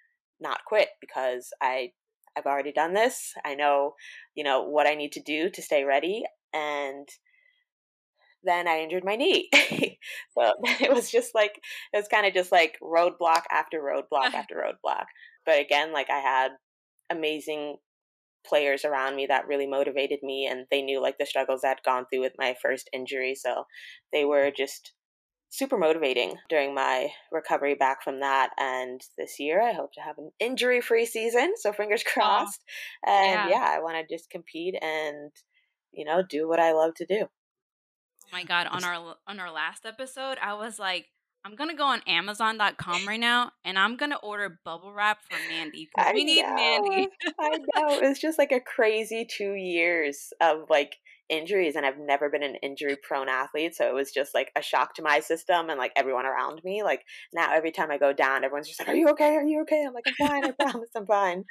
not quit because i I've already done this. I know, you know, what I need to do to stay ready. And then I injured my knee. [laughs] so [laughs] it was just like, it was kind of just like roadblock after roadblock [laughs] after roadblock. But again, like I had amazing players around me that really motivated me and they knew like the struggles I'd gone through with my first injury. So they were just super motivating during my recovery back from that. And this year, I hope to have an injury free season. So fingers [laughs] crossed. Oh, and yeah, yeah I want to just compete and, you know, do what I love to do. Oh my God. On our, on our last episode, I was like, I'm gonna go on Amazon.com [laughs] right now and I'm gonna order bubble wrap for Mandy because we need Mandy. I know. It's just like a crazy two years of like injuries and I've never been an injury prone athlete. So it was just like a shock to my system and like everyone around me. Like now every time I go down, everyone's just like, Are you okay? Are you okay? I'm like, I'm fine, I promise I'm fine.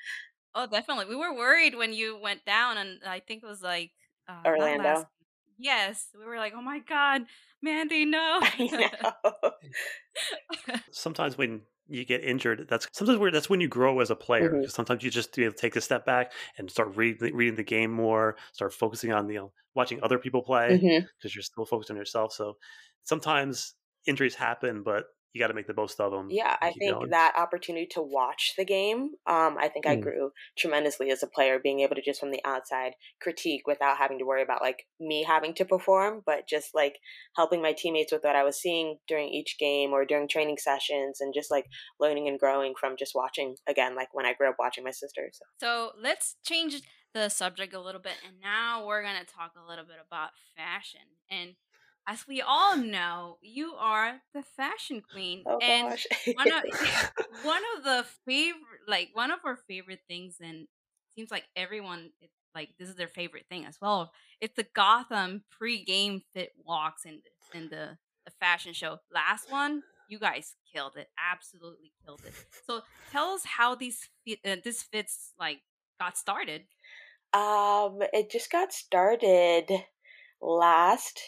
Oh, definitely. We were worried when you went down and I think it was like uh, Orlando. Last, yes. We were like, Oh my God, Mandy, no. [laughs] [laughs] Sometimes when you get injured, that's sometimes where that's when you grow as a player. Mm-hmm. Sometimes you just you know, take a step back and start reading reading the game more, start focusing on you know watching other people play because mm-hmm. you're still focused on yourself. So sometimes injuries happen, but you got to make the most of them. Yeah, I think going. that opportunity to watch the game, um, I think mm. I grew tremendously as a player, being able to just from the outside critique without having to worry about like me having to perform, but just like helping my teammates with what I was seeing during each game or during training sessions, and just like learning and growing from just watching again, like when I grew up watching my sisters. So let's change the subject a little bit, and now we're gonna talk a little bit about fashion and as we all know, you are the fashion queen, oh, and one of [laughs] [laughs] one of the favorite, like one of our favorite things, and seems like everyone like this is their favorite thing as well. It's the Gotham pre-game fit walks and in the the fashion show. Last one, you guys killed it, absolutely killed it. So tell us how these uh, this fits like got started. Um, it just got started last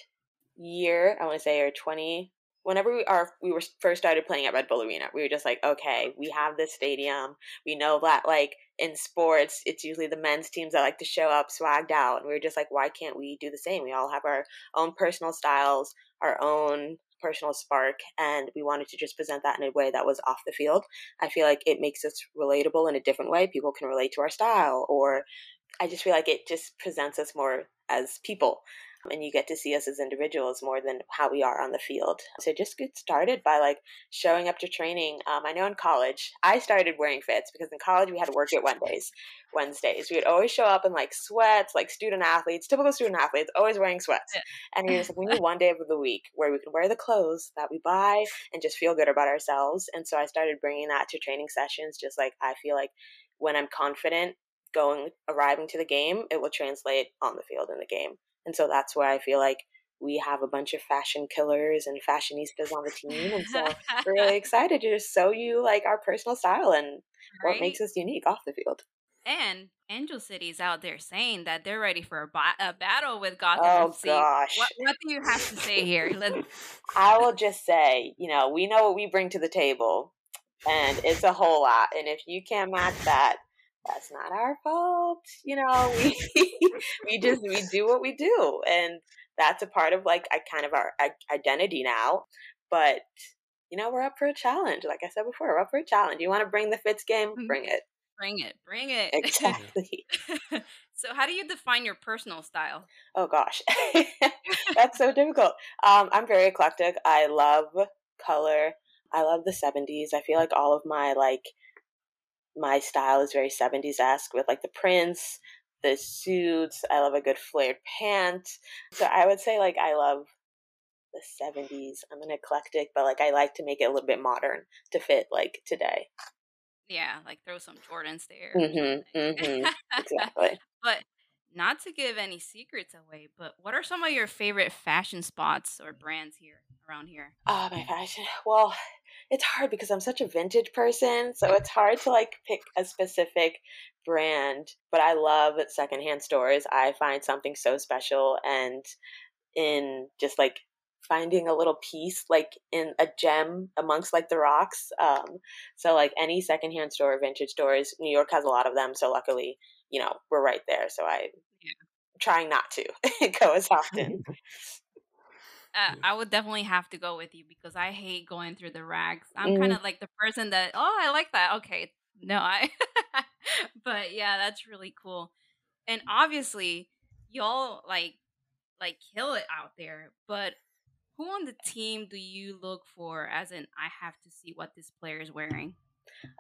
year, I want to say, or 20, whenever we are we were first started playing at Red Bull Arena, we were just like, okay, we have this stadium. We know that like in sports, it's usually the men's teams that like to show up swagged out, and we were just like, why can't we do the same? We all have our own personal styles, our own personal spark, and we wanted to just present that in a way that was off the field. I feel like it makes us relatable in a different way. People can relate to our style, or I just feel like it just presents us more as people and you get to see us as individuals more than how we are on the field. So just get started by like showing up to training. Um, I know in college, I started wearing fits because in college we had to work at Wednesdays. Wednesdays, we would always show up in like sweats, like student athletes, typical student athletes, always wearing sweats. Yeah. And we just like, we need one day of the week where we can wear the clothes that we buy and just feel good about ourselves. And so I started bringing that to training sessions. Just like I feel like when I'm confident going arriving to the game, it will translate on the field in the game. And so that's where I feel like we have a bunch of fashion killers and fashionistas on the team. And so we're [laughs] really excited to just show you like our personal style and right. what makes us unique off the field. And Angel City's out there saying that they're ready for a, ba- a battle with Gotham oh, FC. gosh. What, what, do you have to say here? [laughs] I will just say, you know, we know what we bring to the table, and it's a whole lot. And if you can't match that, that's not our fault. You know, we [laughs] we just we do what we do, and that's a part of like I kind of our identity now. but you know, we're up for a challenge. Like I said before, we're up for a challenge. You want to bring the fits game? Mm-hmm. Bring it. Bring it. Bring it. [laughs] Exactly. [laughs] so, how do you define your personal style? Oh gosh, that's so difficult. Um, I'm very eclectic. I love color. I love the 70s. I feel like all of my like my style is very 70s esque with like the prints, the suits. I love a good flared pant. So I would say like I love the 70s. I'm an eclectic, but like I like to make it a little bit modern to fit like today. Yeah, like throw some Jordans there. Mm-hmm, mm-hmm, [laughs] exactly. but not to give any secrets away, but what are some of your favorite fashion spots or brands here around here? Oh, my fashion. Well, it's hard because I'm such a vintage person, so it's hard to like pick a specific brand. But I love secondhand stores. I find something so special and in just like finding a little piece like in a gem amongst like the rocks um so like any secondhand store vintage stores new york has a lot of them so luckily you know we're right there so i yeah. trying not to [laughs] go as often [laughs] uh, I would definitely have to go with you because I hate going through the rags. I'm mm-hmm. kind of like the person that, oh, I like that. Okay, no, I. [laughs] but yeah, that's really cool. And obviously, y'all like like kill it out there. But who on the team do you look for as in I have to see what this player is wearing?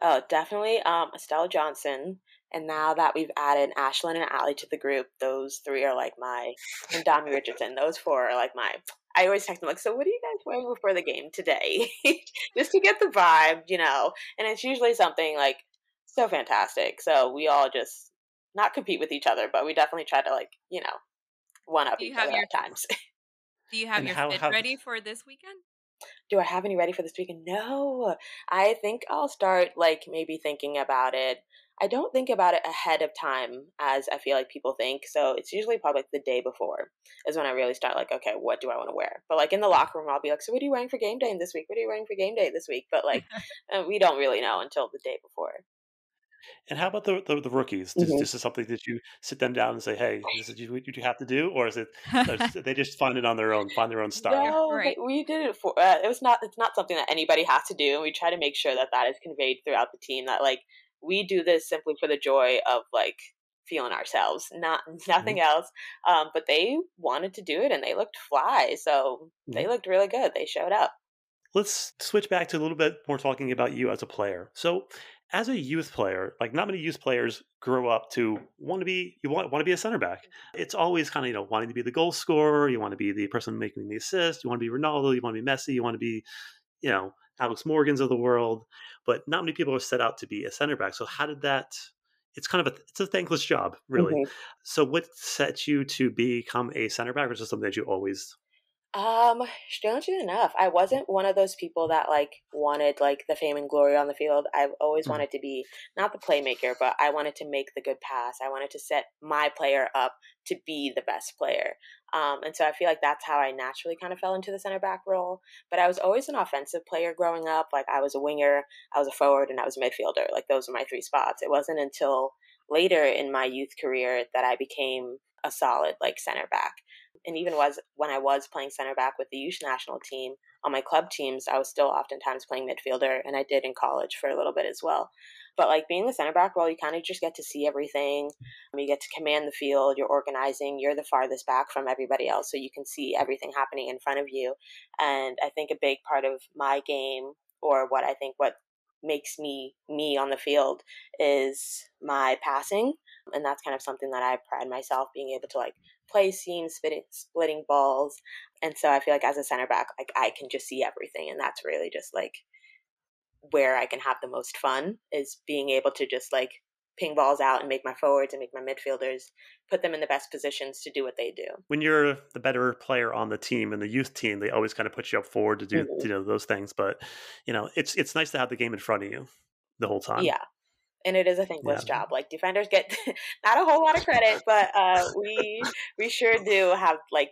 Oh, definitely um, Estelle Johnson. And now that we've added Ashlyn and Ali to the group, those three are like my, and Dami Richardson, those four are like my, I always text them like, so what are you guys wearing before the game today? [laughs] Just to get the vibe, you know? And it's usually something like so fantastic. So we all just not compete with each other, but we definitely try to like, you know, one up each other at times. [laughs] Do you have and your how, fit how, ready for this weekend? Do I have any ready for this weekend? No. I think I'll start like maybe thinking about it. I don't think about it ahead of time as I feel like people think. So it's usually probably like the day before is when I really start like, okay, what do I want to wear? But like in the locker room, I'll be like, so what are you wearing for game day this week? What are you wearing for game day this week? But like [laughs] uh, we don't really know until the day before. And how about the the, the rookies? Mm-hmm. This is something that you sit them down and say, "Hey, this is what you have to do," or is [laughs] it they just find it on their own, find their own style? No, right. we did it for. Uh, it was not. It's not something that anybody has to do. And we try to make sure that that is conveyed throughout the team. That like we do this simply for the joy of like feeling ourselves, not [laughs] nothing mm-hmm. else. Um, but they wanted to do it, and they looked fly, so mm-hmm. they looked really good. They showed up. Let's switch back to a little bit more talking about you as a player. So, as a youth player, like not many youth players grow up to want to be you want want to be a center back. It's always kind of you know wanting to be the goal scorer. You want to be the person making the assist. You want to be Ronaldo. You want to be Messi. You want to be you know Alex Morgans of the world. But not many people are set out to be a center back. So how did that? It's kind of a it's a thankless job, really. Mm-hmm. So what set you to become a center back, or just something that you always um, strangely enough, I wasn't one of those people that like wanted like the fame and glory on the field. I've always mm-hmm. wanted to be not the playmaker, but I wanted to make the good pass. I wanted to set my player up to be the best player. Um, and so I feel like that's how I naturally kind of fell into the center back role. But I was always an offensive player growing up. Like I was a winger, I was a forward, and I was a midfielder. Like those were my three spots. It wasn't until later in my youth career that I became a solid like center back and even was when I was playing center back with the youth national team on my club teams, I was still oftentimes playing midfielder, and I did in college for a little bit as well. But like being the center back role, you kind of just get to see everything. You get to command the field. You're organizing. You're the farthest back from everybody else, so you can see everything happening in front of you. And I think a big part of my game, or what I think what makes me me on the field, is my passing and that's kind of something that I pride myself being able to like play seams, splitting, splitting balls, and so I feel like as a center back, like I can just see everything, and that's really just like where I can have the most fun is being able to just like ping balls out and make my forwards and make my midfielders put them in the best positions to do what they do. When you're the better player on the team and the youth team, they always kind of put you up forward to do mm-hmm. you know those things. But you know, it's it's nice to have the game in front of you the whole time. Yeah, and it is a thankless yeah. job. Like defenders get [laughs] not a whole lot of credit, but uh, we we sure do have like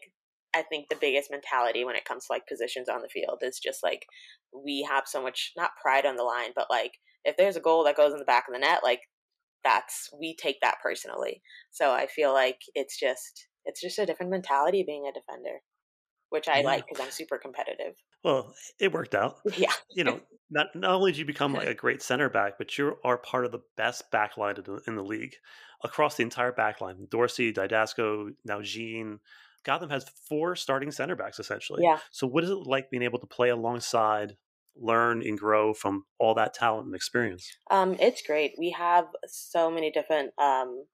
I think the biggest mentality when it comes to like positions on the field is just like we have so much not pride on the line, but like if there's a goal that goes in the back of the net, like that's we take that personally. So I feel like it's just it's just a different mentality being a defender. Which I Yeah. like because I'm super competitive. Well, it worked out. [laughs] Yeah. You know, not not only did you become like a great center back, but you are part of the best backline in the, in the league across the entire backline. Dorsey, Dydasco, now Jean. Gotham has four starting center backs essentially. Yeah. So, what is it like being able to play alongside, learn, and grow from all that talent and experience? Um, it's great. We have so many different um,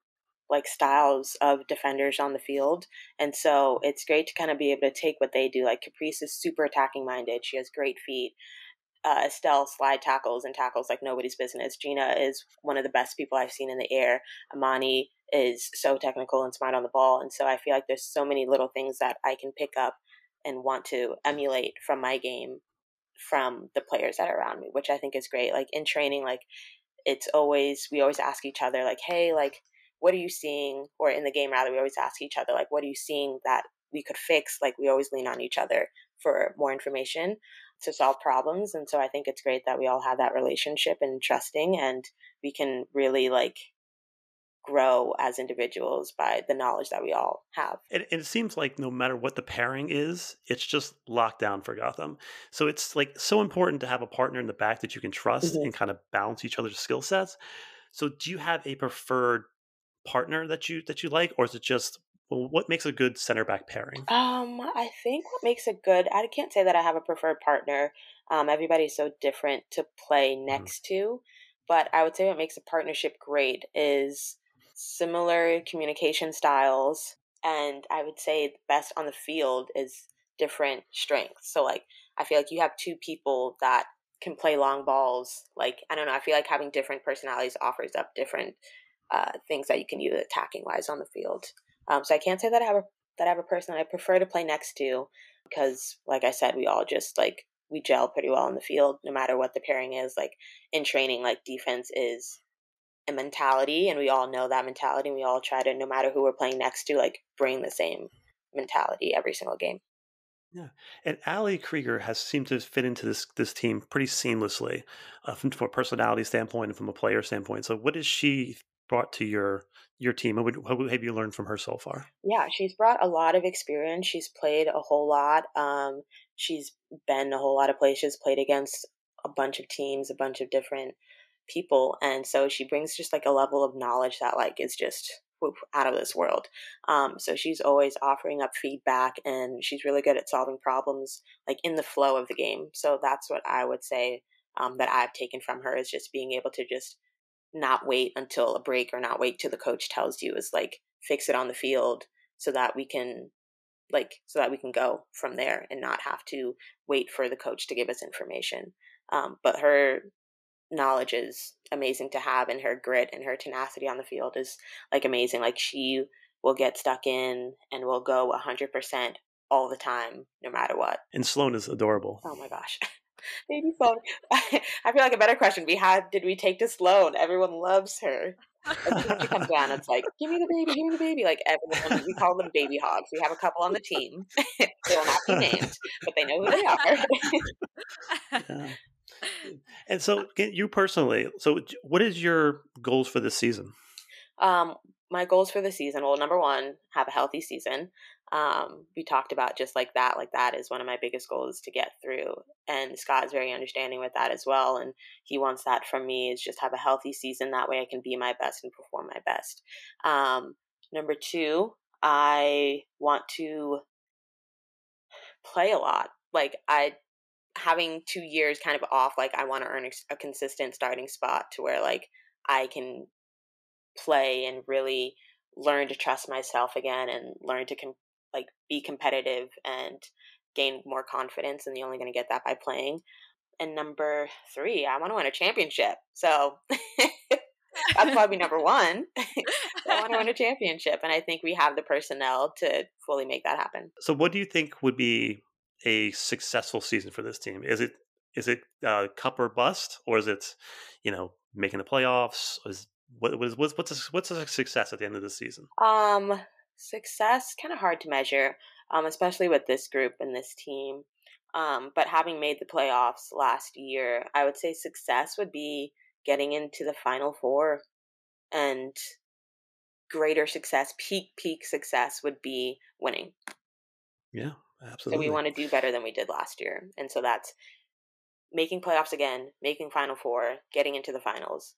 like styles of defenders on the field, and so it's great to kind of be able to take what they do. Like Caprice is super attacking minded. She has great feet. Uh, Estelle slide tackles and tackles like nobody's business. Gina is one of the best people I've seen in the air. Imani is so technical and smart on the ball, and so I feel like there's so many little things that I can pick up and want to emulate from my game from the players that are around me, which I think is great. Like in training, like it's always we always ask each other like, hey, like what are you seeing? Or in the game rather, we always ask each other like, what are you seeing that we could fix? Like we always lean on each other for more information to solve problems. And so I think it's great that we all have that relationship and trusting and we can really like grow as individuals by the knowledge that we all have. And, and it seems like no matter what the pairing is, it's just locked down for Gotham. So it's like so important to have a partner in the back that you can trust Mhm. and kind of balance each other's skill sets. So do you have a preferred partner that you that you like, or is it just well, what makes a good center back pairing? Um, I think what makes a good I can't say that I have a preferred partner. Um, everybody's so different to play next to, but I would say what makes a partnership great is similar communication styles, and I would say the best on the field is different strengths. So like I feel like you have two people that can play long balls. Like I don't know, I feel like having different personalities offers up different uh, things that you can use attacking wise on the field. Um, so I can't say that I have a that I have a person that I prefer to play next to because, like I said, we all just like we gel pretty well in the field, no matter what the pairing is. Like in training, like defense is a mentality, and we all know that mentality. And we all try to, no matter who we're playing next to, like bring the same mentality every single game. Yeah, and Ali Krieger has seemed to fit into this this team pretty seamlessly, uh, from, from a personality standpoint and from a player standpoint. So, what has she brought to your your team? What, what have you learned from her so far? Yeah, she's brought a lot of experience. She's played a whole lot. Um, she's been a whole lot of places, played against a bunch of teams, a bunch of different people, and so she brings just like a level of knowledge that like is just whoop, out of this world. Um, so she's always offering up feedback, and she's really good at solving problems like in the flow of the game. So that's what I would say um, that I've taken from her is just being able to just not wait until a break or not wait till the coach tells you is like fix it on the field so that we can like so that we can go from there and not have to wait for the coach to give us information. Um, but her knowledge is amazing to have and her grit and her tenacity on the field is like amazing. Like she will get stuck in and will go 100% all the time no matter what. And Sloan is adorable. oh my gosh [laughs] [laughs] Baby [laughs] Sloan. I feel like a better question. We had did we take to Sloan? Everyone loves her. As soon as she comes down, it's like, give me the baby, give me the baby. Like everyone, we call them baby hogs. We have a couple on the team. [laughs] they will not be named, but they know who they are. Yeah. And so, you personally, so what is your goals for this season? um, my goals for the season. Well, number one, have a healthy season. Um, we talked about just like that. Like that is one of my biggest goals to get through, and Scott is very understanding with that as well. And he wants that from me is just have a healthy season. That way, I can be my best and perform my best. Um, number two, I want to play a lot. Like I having two years kind of off. Like I want to earn a, a consistent starting spot to where like I can play and really learn to trust myself again and learn to com- like be competitive and gain more confidence and you're only going to get that by playing and number three i want to win a championship so [laughs] that's probably number one [laughs] i want to win a [laughs] championship and i think we have the personnel to fully make that happen So, what do you think would be a successful season for this team? Is it is it uh, cup or bust, or is it you know making the playoffs? Is what was what's what's a, what's a success at the end of the season? Um, success kind of hard to measure, um, especially with this group and this team. Um, but having made the playoffs last year, I would say success would be getting into the final four, and greater success, peak peak success would be winning. Yeah, Absolutely. So we want to do better than we did last year. And so that's making playoffs again, making Final Four, getting into the finals,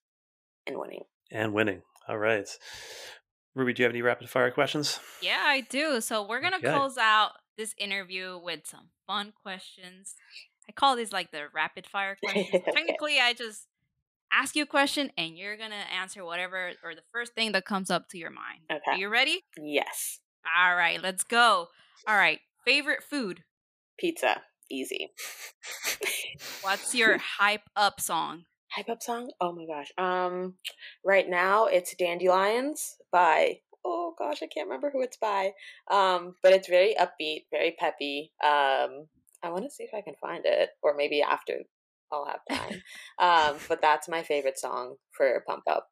and winning. And winning. All right. Ruby, do you have any rapid fire questions? Yeah, I do. So we're gonna Okay. close out this interview with some fun questions. I call these like the rapid fire questions. [laughs] Technically, I just ask you a question and you're gonna answer whatever or the first thing that comes up to your mind. Okay. Are you ready? Yes. All right, let's go. All right, favorite food. Pizza. Easy. [laughs] What's your [laughs] hype up song? Hype up song? Oh my gosh. Um right now it's Dandelions by oh gosh, I can't remember who it's by. Um but it's very upbeat, very peppy. Um I want to see if I can find it or maybe after I'll have time. [laughs] um but that's my favorite song for Pump Up.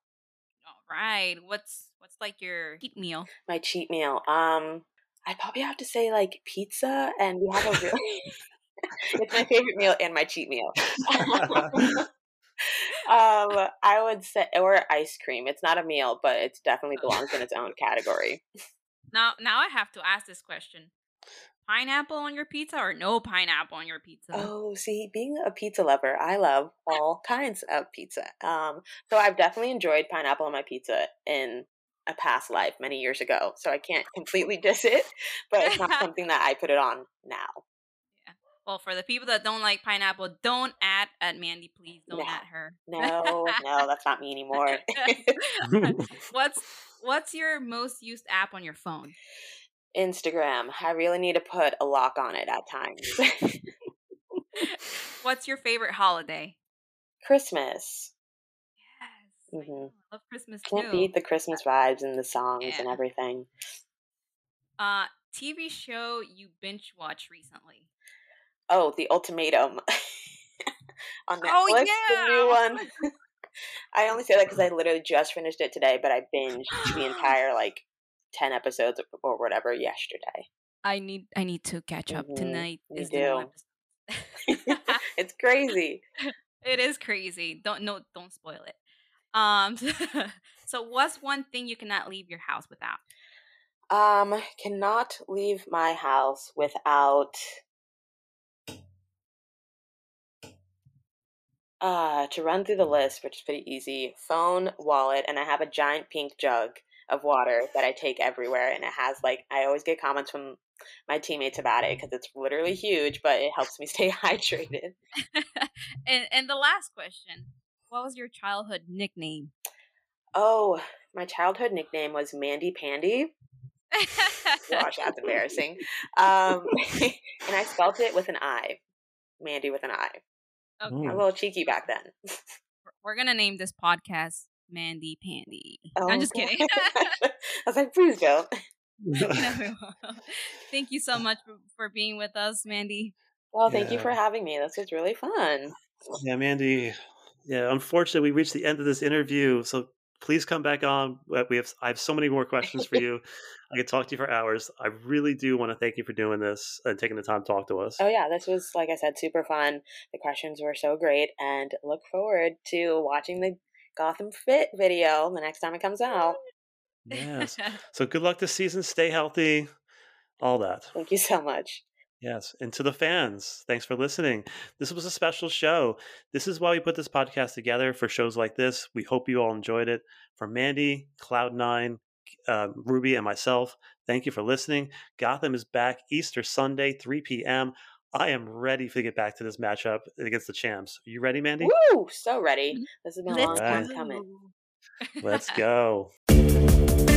All right, what's what's like your cheat meal? My cheat meal. Um I'd probably have to say like pizza and we have a [laughs] really [laughs] it's my favorite meal and my cheat meal. Um, I would say, or ice cream. It's not a meal, but it definitely belongs in its own category. Now, now I have to ask this question: pineapple on your pizza or no pineapple on your pizza? Oh, see, being a pizza lover, I love all kinds of pizza. Um, so I've definitely enjoyed pineapple on my pizza in a past life many years ago. So I can't completely diss it, but it's not [laughs] something that I put it on now. Well, for the people that don't like pineapple, don't add at Mandy, please. Don't No. add her. No, no, that's not me anymore. [laughs] [laughs] what's what's your most used app on your phone? Instagram. I really need to put a lock on it at times. [laughs] What's your favorite holiday? Christmas. Yes, I Mhm. I love Christmas Can't too. beat the Christmas vibes and the songs and everything. Uh, TV show you binge watch recently? Oh, The Ultimatum [laughs] on Netflix, Oh, the new one. [laughs] I only say that because I literally just finished it today, but I binged the [gasps] entire like ten episodes or whatever yesterday. I need I need to catch up Mhm, tonight. you do. [laughs] it's crazy. it is crazy. Don't no don't spoil it. Um so what's one thing you cannot leave your house without? Um, cannot leave my house without uh to run through the list, which is pretty easy. Phone, wallet, and I have a giant pink jug of water that I take everywhere and it has like I always get comments from my teammates about it because it's literally huge, but it helps me [laughs] stay hydrated. [laughs] and and the last question. What was your childhood nickname? Oh, my childhood nickname was Mandy Pandy. Gosh, that's [laughs] embarrassing. Um, and I spelt it with an I. Mandy with an I. okay. Ooh. A little cheeky back then. [laughs] We're gonna name this podcast Mandy Pandy. Oh, I'm just kidding. [laughs] I was like, please don't. [laughs] No. Thank you so much for, for being with us, Mandy. Well, thank you for having me. This was really fun. yeah, Mandy. Yeah, unfortunately, we reached the end of this interview. So please come back on. We have I have so many more [laughs] questions for you. I could talk to you for hours. I really do want to thank you for doing this and taking the time to talk to us. Oh, yeah, this was, like I said, super fun. The questions were so great, and look forward to watching the Gotham Fit video the next time it comes out. Yes. [laughs] So good luck this season. Stay healthy. All that. Thank you so much. Yes. And to the fans, thanks for listening. This was a special show. This is why we put this podcast together for shows like this. We hope you all enjoyed it. For Mandy, Cloud9, um, Ruby, and myself, thank you for listening. Gotham is back Easter Sunday, 3 p.m. I am ready to get back to this matchup against the champs. Are you ready, Mandy? Woo! So ready. This has been a long Let's time coming. Let's go. [laughs]